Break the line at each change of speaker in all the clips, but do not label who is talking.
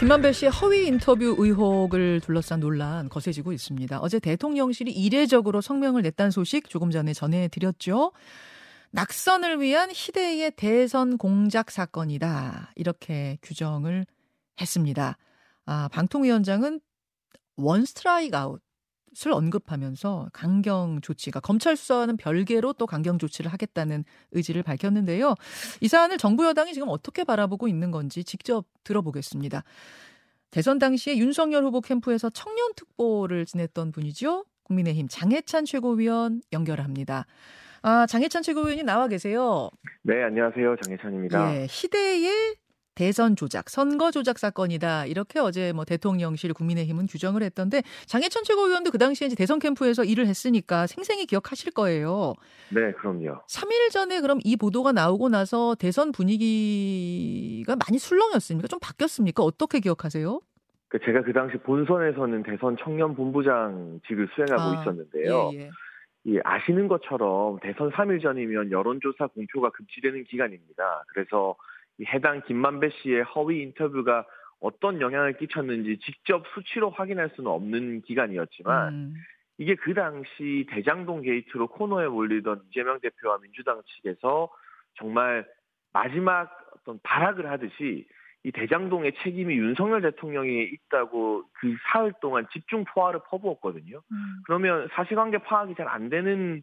김만배 씨의 허위 인터뷰 의혹을 둘러싼 논란 거세지고 있습니다. 어제 대통령실이 이례적으로 성명을 냈다는 소식 조금 전에 전해드렸죠. 낙선을 위한 희대의 대선 공작 사건이다. 이렇게 규정을 했습니다. 아, 방통위원장은 one strike out 을 언급하면서 강경 조치가 검찰 수사와는 별개로 또 강경 조치를 하겠다는 의지를 밝혔는데요. 이 사안을 정부 여당이 지금 어떻게 바라보고 있는 건지 직접 들어보겠습니다. 대선 당시에 윤석열 후보 캠프에서 청년 특보를 지냈던 분이죠. 국민의힘 장해찬 최고위원 연결합니다. 아, 장해찬 최고위원이 나와 계세요.
네, 안녕하세요. 장해찬입니다.
예, 희대의 대선 조작, 선거 조작 사건이다. 이렇게 어제 뭐 대통령실 국민의힘은 규정을 했던데 장해찬 최고위원도 그 당시에 이제 대선 캠프에서 일을 했으니까 생생히 기억하실 거예요.
네, 그럼요.
3일 전에 그럼 이 보도가 나오고 나서 대선 분위기가 많이 술렁였습니까? 좀 바뀌었습니까? 어떻게 기억하세요?
그 제가 그 당시 본선에서는 대선 청년 본부장직을 수행하고
아,
있었는데요.
예, 예.
이 아시는 것처럼 대선 3일 전이면 여론조사 공표가 금지되는 기간입니다. 그래서 이 해당 김만배 씨의 허위 인터뷰가 어떤 영향을 끼쳤는지 직접 수치로 확인할 수는 없는 기간이었지만
음,
이게 그 당시 대장동 게이트로 코너에 몰리던 이재명 대표와 민주당 측에서 정말 마지막 어떤 발악을 하듯이 이 대장동의 책임이 윤석열 대통령에 있다고 그 사흘 동안 집중 포화를 퍼부었거든요.
음.
그러면 사실관계 파악이 잘 안 되는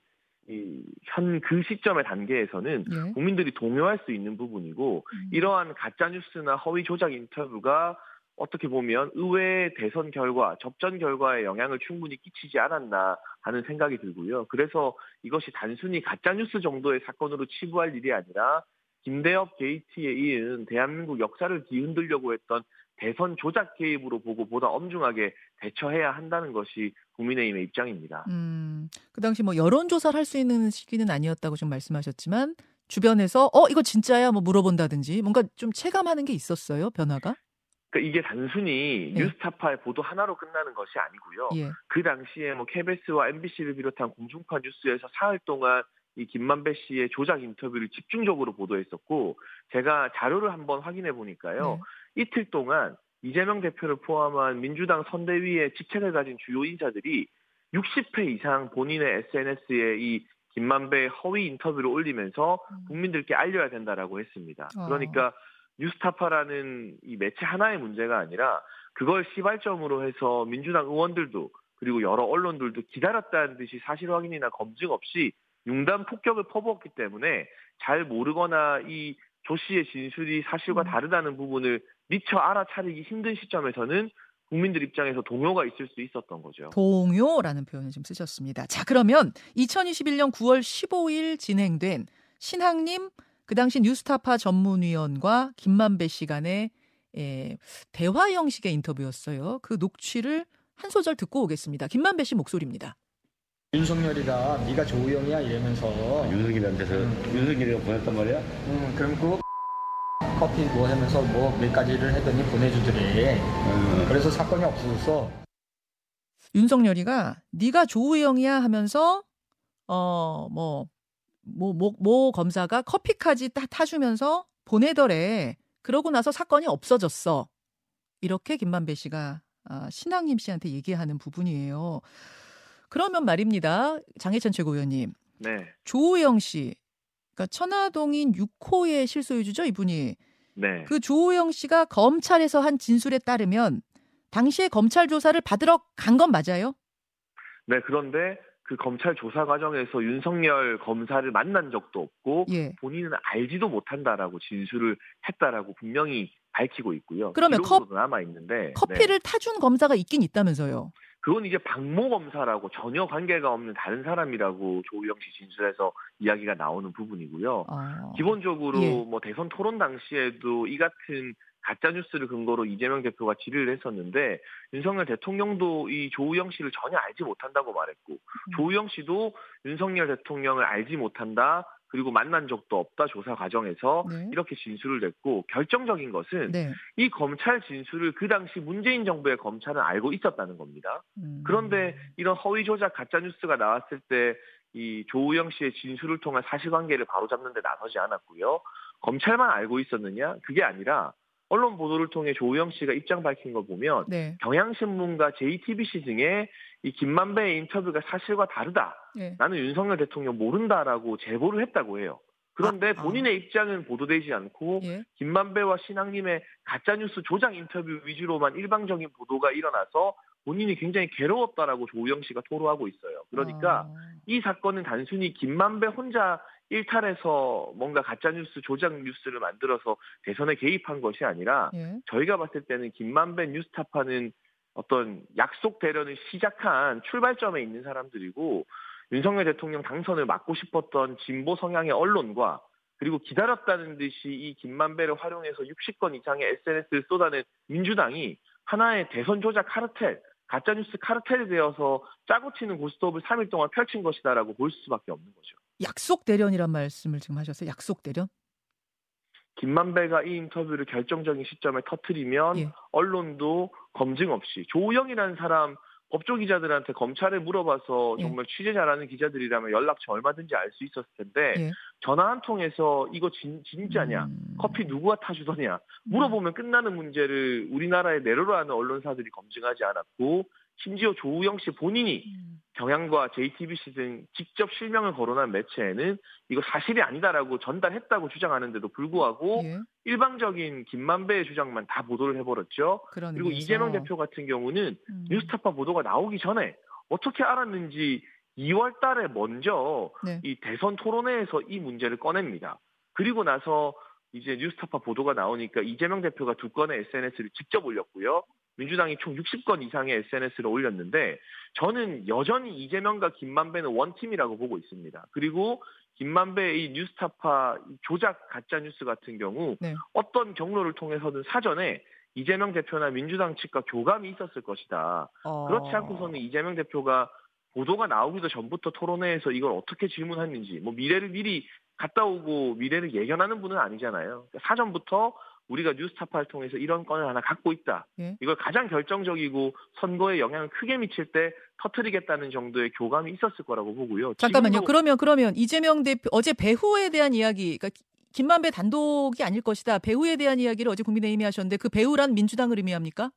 현그 시점의 단계에서는
예.
국민들이 동요할 수 있는 부분이고
음.
이러한 가짜 뉴스나 허위 조작 인터뷰가 어떻게 보면 의회의 대선 결과, 접전 결과에 영향을 충분히 끼치지 않았나 하는 생각이 들고요. 그래서 이것이 단순히 가짜 뉴스 정도의 사건으로 치부할 일이 아니라 김대엽 게이트에 이은 대한민국 역사를 뒤흔들려고 했던 대선 조작 개입으로 보고 보다 엄중하게 대처해야 한다는 것이 국민의힘의 입장입니다.
음, 그 당시 뭐 여론조사를 할 수 있는 시기는 아니었다고 좀 말씀하셨지만 주변에서 어 이거 진짜야 뭐 물어본다든지 뭔가 좀 체감하는 게 있었어요 변화가?
그러니까 이게 단순히
네.
뉴스타파의 보도 하나로 끝나는 것이 아니고요.
예.
그 당시에 뭐 KBS와 MBC를 비롯한 공중파 뉴스에서 사흘 동안 이 김만배 씨의 조작 인터뷰를 집중적으로 보도했었고 제가 자료를 한번 확인해 보니까요.
네.
이틀 동안 이재명 대표를 포함한 민주당 선대위의 직책을 가진 주요 인사들이 60회 이상 본인의 SNS에 이 김만배의 허위 인터뷰를 올리면서
음.
국민들께 알려야 된다라고 했습니다.
어.
그러니까 뉴스타파라는 이 매체 하나의 문제가 아니라 그걸 시발점으로 해서 민주당 의원들도 그리고 여러 언론들도 기다렸다는 듯이 사실 확인이나 검증 없이 융단 폭격을 퍼부었기 때문에 잘 모르거나 이 조 씨의 진술이 사실과
음.
다르다는 부분을 미처 알아차리기 힘든 시점에서는 국민들 입장에서 동요가 있을 수 있었던 거죠.
동요라는 표현을 좀 쓰셨습니다. 자, 그러면 2021년 9월 15일 진행된 신학님 그 당시 뉴스타파 전문위원과 김만배 씨 간의 예, 대화 형식의 인터뷰였어요. 그 녹취를 한 소절 듣고 오겠습니다. 김만배 씨 목소리입니다.
윤석열이가 네가 조우영이야 이러면서
윤석열한테서 윤석열이가 보냈단 말이야?
음, 그럼 그 커피 뭐 하면서 뭐 몇 가지를 했더니 보내주더래
어,
그래서 사건이 없어졌어
윤석열이가 네가 조우영이야 하면서 어뭐뭐 뭐 뭐 검사가 커피까지 딱 타주면서 보내더래. 그러고 나서 사건이 없어졌어. 이렇게 김만배 씨가 아, 신학님 씨한테 얘기하는 부분이에요. 그러면 말입니다. 장혜찬 최고위원님.
네,
조우영 씨. 그러니까 천화동인 6호의 실소유주죠, 이분이.
네.
그 조우영 씨가 검찰에서 한 진술에 따르면 당시에 검찰 조사를 받으러 간 건 맞아요?
네, 그런데 그 검찰 조사 과정에서 윤석열 검사를 만난 적도 없고
예.
본인은 알지도 못한다라고 진술을 했다라고 분명히 밝히고 있고요.
그러면
남아 있는데
커피를 타준 검사가 있긴 있다면서요.
그건 이제 박모 검사라고 전혀 관계가 없는 다른 사람이라고 조우영 씨 진술에서 이야기가 나오는 부분이고요.
아,
기본적으로
예.
뭐 대선 토론 당시에도 이 같은 가짜 뉴스를 근거로 이재명 대표가 질의를 했었는데 윤석열 대통령도 이 조우영 씨를 전혀 알지 못한다고 말했고
음.
조우영 씨도 윤석열 대통령을 알지 못한다 그리고 만난 적도 없다 조사 과정에서
네.
이렇게 진술을 냈고 결정적인 것은
네.
이 검찰 진술을 그 당시 문재인 정부의 검찰은 알고 있었다는 겁니다.
음.
그런데 이런 허위 조작 가짜 뉴스가 나왔을 때 이 조우영 씨의 진술을 통한 사실관계를 바로잡는 데 나서지 않았고요. 검찰만 알고 있었느냐? 그게 아니라 언론 보도를 통해 조우영 씨가 입장 밝힌 거 보면
네.
경향신문과 JTBC 등의 이 김만배의 인터뷰가 사실과 다르다.
예.
나는 윤석열 대통령 모른다라고 제보를 했다고 해요. 그런데
아, 아.
본인의 입장은 보도되지 않고
예.
김만배와 신앙님의 가짜뉴스 조작 인터뷰 위주로만 일방적인 보도가 일어나서 본인이 굉장히 괴로웠다라고 조우영 씨가 토로하고 있어요. 그러니까
아,
이 사건은 단순히 김만배 혼자 일탈해서 뭔가 가짜뉴스 조작 뉴스를 만들어서 대선에 개입한 것이 아니라
예.
저희가 봤을 때는 김만배 뉴스타파는 어떤 약속 대련을 시작한 출발점에 있는 사람들이고 윤석열 대통령 당선을 막고 싶었던 진보 성향의 언론과 그리고 기다렸다는 듯이 이 김만배를 활용해서 60건 이상의 SNS를 쏟아낸 민주당이 하나의 대선 조작 카르텔, 가짜뉴스 카르텔이 되어서 짜고 치는 고스톱을 3일 동안 펼친 것이다라고 볼 수밖에 없는 거죠.
약속 대련이란 말씀을 지금 하셨어요. 약속 대련?
김만배가 이 인터뷰를 결정적인 시점에 터트리면
예.
언론도 검증 없이 조우영이라는 사람 법조 기자들한테 검찰에 물어봐서
예.
정말 취재 잘하는 기자들이라면 연락처 얼마든지 알 수 있었을 텐데
예.
전화 한 통해서 이거 진, 진짜냐
음.
커피 누구가 타주더냐 물어보면 끝나는 문제를 우리나라에 내로라는 언론사들이 검증하지 않았고 심지어 조우영 씨 본인이
음.
경향과 JTBC 등 직접 실명을 거론한 매체에는 이거 사실이 아니다라고 전달했다고 주장하는데도 불구하고
예.
일방적인 김만배의 주장만 다 보도를 해버렸죠. 그리고. 이재명 대표 같은 경우는
음.
뉴스타파 보도가 나오기 전에 어떻게 알았는지 2월 달에 먼저
네.
이 대선 토론회에서 이 문제를 꺼냅니다. 그리고 나서 이제 뉴스타파 보도가 나오니까 이재명 대표가 두 건의 SNS를 직접 올렸고요. 민주당이 총 60건 이상의 SNS를 올렸는데 저는 여전히 이재명과 김만배는 원팀이라고 보고 있습니다. 그리고 김만배의 이 뉴스타파 조작 가짜 뉴스 같은 경우
네.
어떤 경로를 통해서든 사전에 이재명 대표나 민주당 측과 교감이 있었을 것이다.
어.
그렇지 않고서는 이재명 대표가 보도가 나오기도 전부터 토론회에서 이걸 어떻게 질문했는지 뭐 미래를 미리 갔다 오고 미래를 예견하는 분은 아니잖아요. 그러니까 사전부터 우리가 뉴스타파를 통해서 이런 건을 하나 갖고 있다.
예.
이걸 가장 결정적이고 선거에 영향을 크게 미칠 때 터트리겠다는 정도의 교감이 있었을 거라고 보고요.
잠깐만요. 그러면 그러면 이재명 대표 어제 배후에 대한 이야기, 그러니까 김만배 단독이 아닐 것이다. 배후에 대한 이야기를 어제 국민의힘이 하셨는데 그 배후란 민주당을 의미합니까?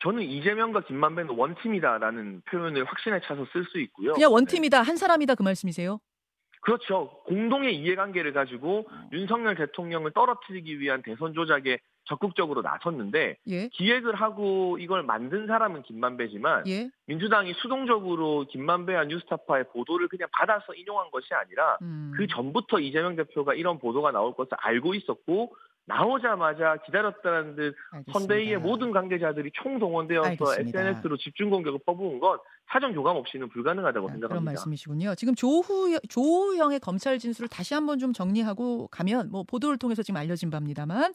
저는 이재명과 김만배는 원팀이다라는 표현을 확신에 차서 쓸 수 있고요.
그냥
네.
원팀이다, 한 사람이다 그 말씀이세요?
그렇죠. 공동의 이해관계를 가지고
어.
윤석열 대통령을 떨어뜨리기 위한 대선 조작에 적극적으로 나섰는데
예,
기획을 하고 이걸 만든 사람은 김만배지만
예.
민주당이 수동적으로 김만배와 뉴스타파의 보도를 그냥 받아서 인용한 것이 아니라
음.
그 전부터 이재명 대표가 이런 보도가 나올 것을 알고 있었고 나오자마자 기다렸다는 듯
알겠습니다.
선대위의 모든 관계자들이 총동원되어서
알겠습니다.
SNS로 집중 공격을 퍼부은 건 사전 교감 없이는 불가능하다고
아, 그런
생각합니다.
말씀이시군요. 지금 조후 조우형의 검찰 진술을 다시 한번 좀 정리하고 가면 뭐 보도를 통해서 지금 알려진 바입니다만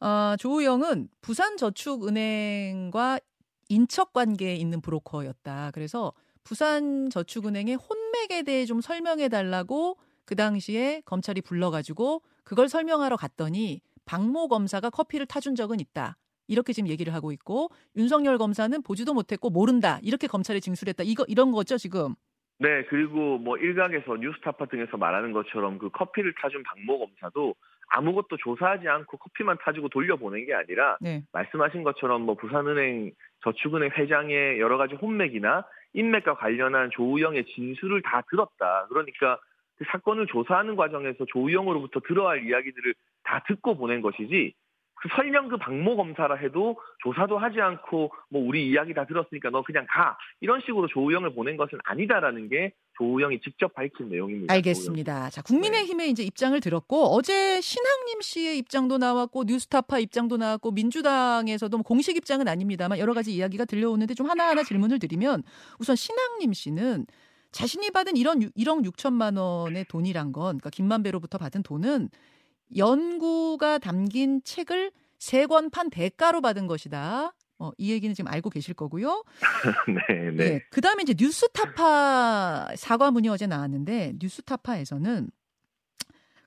어, 조우형은 부산저축은행과 인척 관계에 있는 브로커였다. 그래서 부산저축은행의 혼맥에 대해 좀 설명해 달라고 그 당시에 검찰이 불러가지고 그걸 설명하러 갔더니 박모 검사가 커피를 타준 적은 있다. 이렇게 지금 얘기를 하고 있고 윤석열 검사는 보지도 못했고 모른다. 이렇게 검찰에 진술했다. 이거 이런 거죠 지금.
네, 그리고 뭐 일각에서 뉴스타파 등에서 말하는 것처럼 그 커피를 타준 박모 검사도 아무것도 조사하지 않고 커피만 타주고 돌려보낸 게 아니라
네.
말씀하신 것처럼 뭐 부산은행 저축은행 회장의 여러 가지 혼맥이나 인맥과 관련한 조우영의 진술을 다 들었다. 그러니까 그 사건을 조사하는 과정에서 조우영으로부터 들어야 할 이야기들을 다 듣고 보낸 것이지 그 설령 그 박모 검사라 해도 조사도 하지 않고 뭐 우리 이야기 다 들었으니까 너 그냥 가 이런 식으로 조우영을 보낸 것은 아니다라는 게 조우영이 직접 밝힌 내용입니다.
알겠습니다. 자, 국민의힘의 이제 입장을 들었고 어제 신학님 씨의 입장도 나왔고 뉴스타파 입장도 나왔고 민주당에서도 뭐 공식 입장은 아닙니다만 여러 가지 이야기가 들려오는데 좀 하나하나 질문을 드리면 우선 신학님 씨는 자신이 받은 이런 1억 6천만 원의 돈이란 건 그러니까 김만배로부터 받은 돈은 연구가 담긴 책을 세 권 판 대가로 받은 것이다. 어, 이 얘기는 지금 알고 계실 거고요.
네, 네.
예, 그 다음에 이제 뉴스타파 사과문이 어제 나왔는데 뉴스타파에서는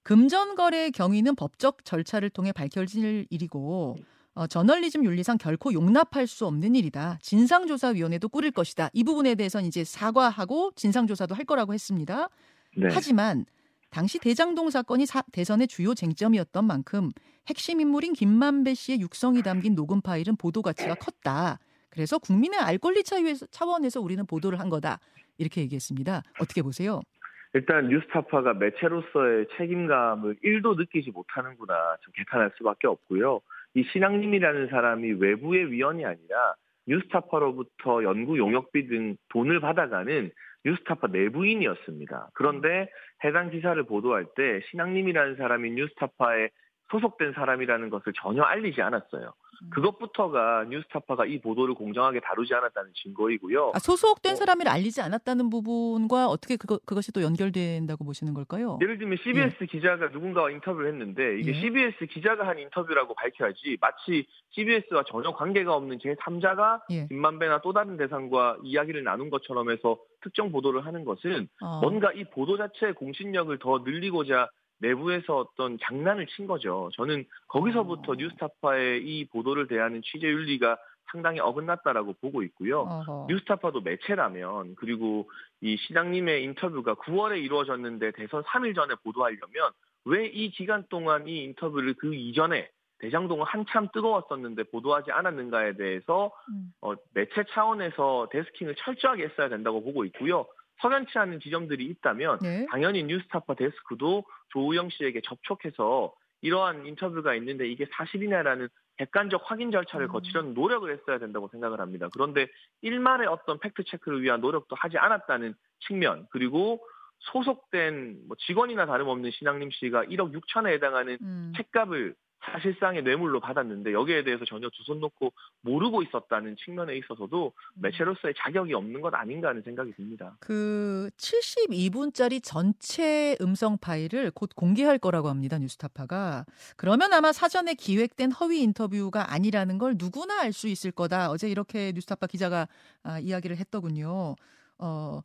금전거래 경위는 법적 절차를 통해 밝혀질 일이고 어, 저널리즘 윤리상 결코 용납할 수 없는 일이다. 진상조사위원회도 꾸릴 것이다. 이 부분에 대해서는 이제 사과하고 진상조사도 할 거라고 했습니다.
네.
하지만 당시 대장동 사건이 사, 대선의 주요 쟁점이었던 만큼 핵심 인물인 김만배 씨의 육성이 담긴 녹음 파일은 보도 가치가 컸다. 그래서 국민의 알 권리 차원에서 우리는 보도를 한 거다. 이렇게 얘기했습니다. 어떻게 보세요?
일단 뉴스타파가 매체로서의 책임감을 1도 느끼지 못하는구나 좀 개탄할 수밖에 없고요. 이 신앙님이라는 사람이 외부의 위원이 아니라 뉴스타파로부터 연구 용역비 등 돈을 받아가는 뉴스타파 내부인이었습니다. 그런데 해당 기사를 보도할 때 신앙님이라는 사람이 뉴스타파에 소속된 사람이라는 것을 전혀 알리지 않았어요. 음. 그것부터가 뉴스타파가 이 보도를 공정하게 다루지 않았다는 증거이고요.
아, 소속된 어. 사람을 알리지 않았다는 부분과 어떻게 그거, 그것이 또 연결된다고 보시는 걸까요?
예를 들면 CBS 예. 기자가 누군가와 인터뷰를 했는데 이게 예. CBS 기자가 한 인터뷰라고 밝혀야지 마치 CBS와 전혀 관계가 없는 제3자가 예. 김만배나 또 다른 대상과 이야기를 나눈 것처럼 해서 특정 보도를 하는 것은 어. 뭔가 이 보도 자체의 공신력을 더 늘리고자 내부에서 어떤 장난을 친 거죠. 저는 거기서부터 어. 뉴스타파의 이 보도를 대하는 취재 윤리가 상당히 어긋났다라고 보고 있고요. 어허. 뉴스타파도 매체라면 그리고 이 시장님의 인터뷰가 9월에 이루어졌는데 대선 3일 전에 보도하려면 왜 이 기간 동안 이 인터뷰를 그 이전에 대장동은 한참 뜨거웠었는데 보도하지 않았는가에 대해서 음. 어, 매체 차원에서 데스킹을 철저하게 했어야 된다고 보고 있고요. 석연치 않은 지점들이 있다면 네. 당연히 뉴스타파 데스크도 조우영 씨에게 접촉해서 이러한 인터뷰가 있는데 이게 사실이냐라는 객관적 확인 절차를 음. 거치려는 노력을 했어야 된다고 생각을 합니다. 그런데 일말의 어떤 팩트 체크를 위한 노력도 하지 않았다는 측면 그리고 소속된 뭐 직원이나 다름없는 신앙님 씨가 1억 6천에 해당하는 음. 책값을 사실상의 뇌물로 받았는데 여기에 대해서 전혀 두 손 놓고 모르고 있었다는 측면에 있어서도 음. 매체로서의 자격이 없는 것 아닌가 하는 생각이 듭니다.
그 72분짜리 전체 음성 파일을 곧 공개할 거라고 합니다. 뉴스타파가. 그러면 아마 사전에 기획된 허위 인터뷰가 아니라는 걸 누구나 알 수 있을 거다. 어제 이렇게 뉴스타파 기자가 아, 이야기를 했더군요. 어,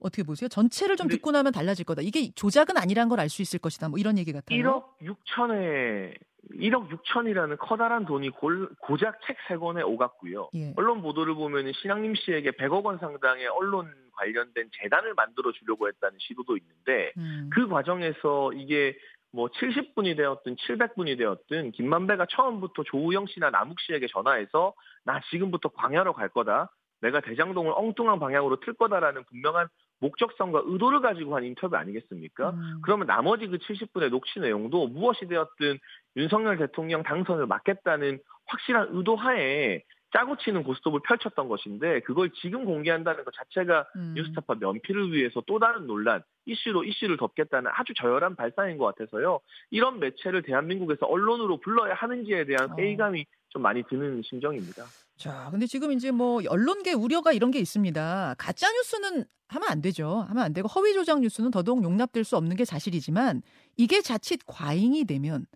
어떻게 보세요? 전체를 좀 듣고 나면 달라질 거다. 이게 조작은 아니란 걸 알 수 있을 것이다. 뭐 이런 얘기 같아요.
1억 6천에 1억 6천이라는 커다란 돈이 골, 고작 책 3권에 오갔고요. 예. 언론 보도를 보면 신앙님 씨에게 100억 원 상당의 언론 관련된 재단을 만들어 주려고 했다는 시도도 있는데 음. 그 과정에서 이게 뭐 70분이 되었든 700분이 되었든 김만배가 처음부터 조우영 씨나 남욱 씨에게 전화해서 나 지금부터 광야로 갈 거다. 내가 대장동을 엉뚱한 방향으로 틀 거다라는 분명한 목적성과 의도를 가지고 한 인터뷰 아니겠습니까? 음. 그러면 나머지 그 70분의 녹취 내용도 무엇이 되었든 윤석열 대통령 당선을 막겠다는 확실한 의도 하에 짜고 치는 고스톱을 펼쳤던 것인데 그걸 지금 공개한다는 것 자체가 음. 뉴스타파 면피를 위해서 또 다른 논란, 이슈로 이슈를 덮겠다는 아주 저열한 발상인 것 같아서요. 이런 매체를 대한민국에서 언론으로 불러야 하는지에 대한 어. 회의감이 좀 많이 드는 심정입니다.
자, 근데 지금 이제 뭐 언론계 우려가 이런 게 있습니다. 가짜 뉴스는 하면 안 되죠. 하면 안 되고 허위 조작 뉴스는 더더욱 용납될 수 없는 게 사실이지만 이게 자칫 과잉이 되면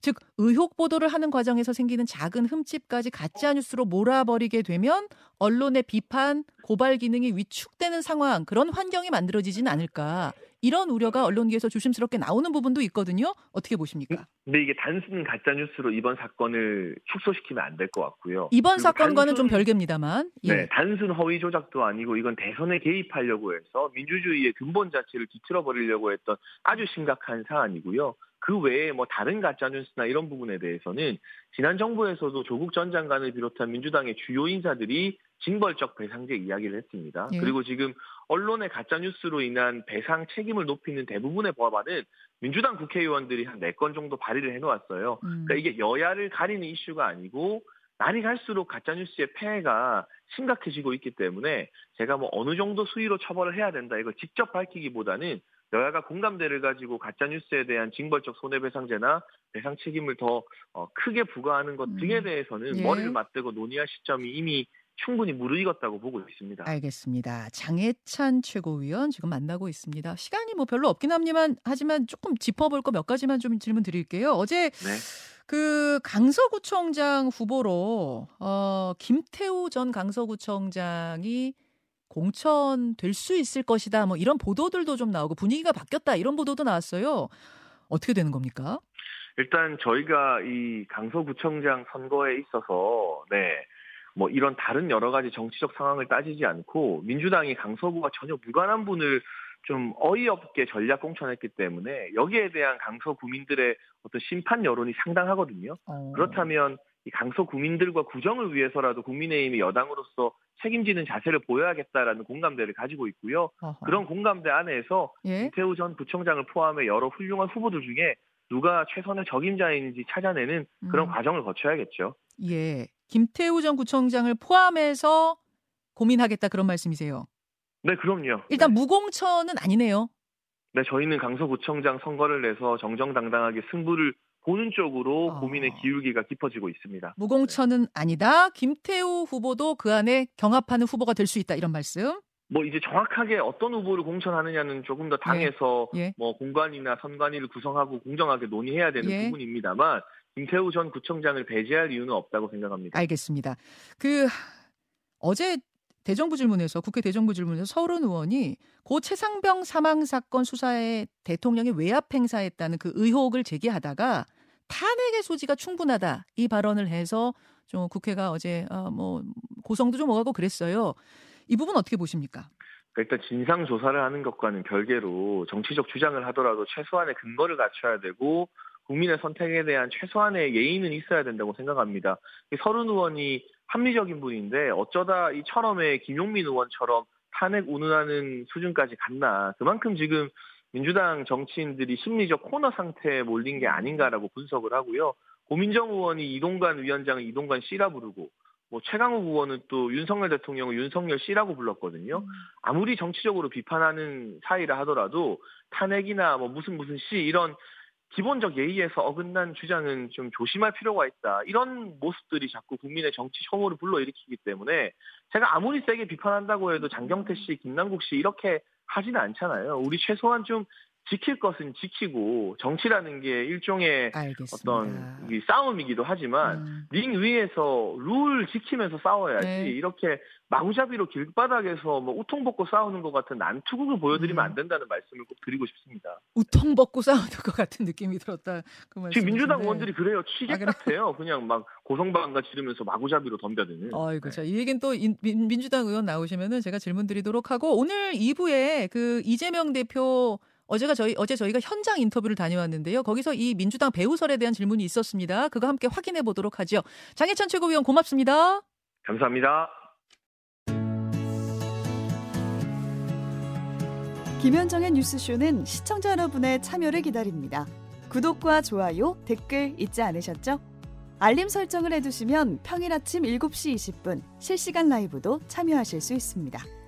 즉 의혹 보도를 하는 과정에서 생기는 작은 흠집까지 가짜 뉴스로 몰아버리게 되면 언론의 비판, 고발 기능이 위축되는 상황, 그런 환경이 만들어지진 않을까. 이런 우려가 언론계에서 조심스럽게 나오는 부분도 있거든요. 어떻게 보십니까?
근데 이게 단순 가짜 뉴스로 이번 사건을 축소시키면 안 될 것 같고요.
이번 사건과는 단순, 좀 별개입니다만.
예. 네, 단순 허위 조작도 아니고 이건 대선에 개입하려고 해서 민주주의의 근본 자체를 뒤틀어 버리려고 했던 아주 심각한 사안이고요. 그 외에 뭐 다른 가짜뉴스나 이런 부분에 대해서는 지난 정부에서도 조국 전 장관을 비롯한 민주당의 주요 인사들이 징벌적 배상제 이야기를 했습니다. 예. 그리고 지금 언론의 가짜 뉴스로 인한 배상 책임을 높이는 대부분의 법안은 민주당 국회의원들이 한 4건 정도 발의를 해놓았어요. 음. 그러니까 이게 여야를 가리는 이슈가 아니고 날이 갈수록 가짜 뉴스의 폐해가 심각해지고 있기 때문에 제가 뭐 어느 정도 수위로 처벌을 해야 된다 이걸 직접 밝히기보다는 여야가 공감대를 가지고 가짜 뉴스에 대한 징벌적 손해배상제나 배상 책임을 더 어, 크게 부과하는 것 등에 음. 대해서는 예. 머리를 맞대고 논의할 시점이 이미 충분히 무르익었다고 보고 있습니다.
알겠습니다. 장해찬 최고위원 지금 만나고 있습니다. 시간이 뭐 별로 없긴 합니만 하지만 조금 짚어볼 거 몇 가지만 좀 질문 드릴게요. 어제 네. 그 강서구청장 후보로 어, 김태우 전 강서구청장이 공천될 수 있을 것이다. 뭐 이런 보도들도 좀 나오고 분위기가 바뀌었다. 이런 보도도 나왔어요. 어떻게 되는 겁니까?
일단 저희가 이 강서구청장 선거에 있어서 네. 뭐 이런 다른 여러 가지 정치적 상황을 따지지 않고 민주당이 강서구와 전혀 무관한 분을 좀 어이없게 전략 공천했기 때문에 여기에 대한 강서 구민들의 어떤 심판 여론이 상당하거든요.
어.
그렇다면 이 강서 구민들과 구정을 위해서라도 국민의힘이 여당으로서 책임지는 자세를 보여야겠다라는 공감대를 가지고 있고요.
어허.
그런 공감대 안에서
예.
김태우 전 부총장을 포함해 여러 훌륭한 후보들 중에 누가 최선의 적임자인지 찾아내는 그런
음.
과정을 거쳐야겠죠.
예. 김태우 전 구청장을 포함해서 고민하겠다 그런 말씀이세요.
네, 그럼요.
일단 무공천은 아니네요.
네, 저희는 강서구청장 선거를 내서 정정당당하게 승부를 보는 쪽으로
아.
고민의 기울기가 깊어지고 있습니다.
무공천은 아니다. 김태우 후보도 그 안에 경합하는 후보가 될 수 있다 이런 말씀.
뭐 이제 정확하게 어떤 후보를 공천하느냐는 조금 더 당에서
예.
뭐 공관이나 선관위를 구성하고 공정하게 논의해야 되는
예.
부분입니다만 김태우 전 구청장을 배제할 이유는 없다고 생각합니다.
알겠습니다. 그 어제 대정부 질문에서 국회 대정부 질문에서 서른 의원이 고 최상병 사망 사건 수사에 대통령이 외압 행사했다는 그 의혹을 제기하다가 탄핵의 소지가 충분하다 이 발언을 해서 좀 국회가 어제 어, 뭐 고성도 좀 오가고 그랬어요. 이 부분 어떻게 보십니까?
그러니까 일단 진상 조사를 하는 것과는 별개로 정치적 주장을 하더라도 최소한의 근거를 갖춰야 되고 국민의 선택에 대한 최소한의 예의는 있어야 된다고 생각합니다. 이 서른 의원이 합리적인 분인데 어쩌다 이 철험의 김용민 의원처럼 탄핵 운운하는 수준까지 갔나. 그만큼 지금 민주당 정치인들이 심리적 코너 상태에 몰린 게 아닌가라고 분석을 하고요. 고민정 의원이 이동관 위원장을 이동관 씨라 부르고 뭐 최강욱 의원은 또 윤석열 대통령을 윤석열 씨라고 불렀거든요. 아무리 정치적으로 비판하는 사이라 하더라도 탄핵이나 뭐 무슨 무슨 씨 이런 기본적 예의에서 어긋난 주장은 좀 조심할 필요가 있다. 이런 모습들이 자꾸 국민의 정치 혐오를 불러일으키기 때문에 제가 아무리 세게 비판한다고 해도 장경태 씨, 김남국 씨 이렇게 하지는 않잖아요. 우리 최소한 좀 지킬 것은 지키고 정치라는 게 일종의
알겠습니다.
어떤 이 싸움이기도 하지만
음,
링 위에서 룰 지키면서 싸워야지
네.
이렇게 마구잡이로 길바닥에서 뭐 우통 벗고 싸우는 것 같은 난투극을 보여드리면
음.
안 된다는 말씀을 꼭 드리고 싶습니다.
우통 벗고 싸우는 것 같은 느낌이 들었다. 그.
지금 민주당 의원들이 그래요. 취객
아, 그래?
같아요. 그냥 막 고성방가 지르면서 마구잡이로 덤벼드는.
아이고,
네.
자, 이 얘기는 또 인- 민, 민주당 의원 나오시면은 제가 질문 드리도록 하고 오늘 2부에 그 이재명 대표 어제가 저희 어제 저희가 현장 인터뷰를 다녀왔는데요. 거기서 이 민주당 배우설에 대한 질문이 있었습니다. 그거 함께 확인해 보도록 하죠. 장혜찬 최고위원 고맙습니다.
감사합니다.
김현정의 뉴스쇼는 시청자 여러분의 참여를 기다립니다. 구독과 좋아요, 댓글 잊지 않으셨죠? 알림 설정을 해두시면 평일 아침 7시 20분 실시간 라이브도 참여하실 수 있습니다.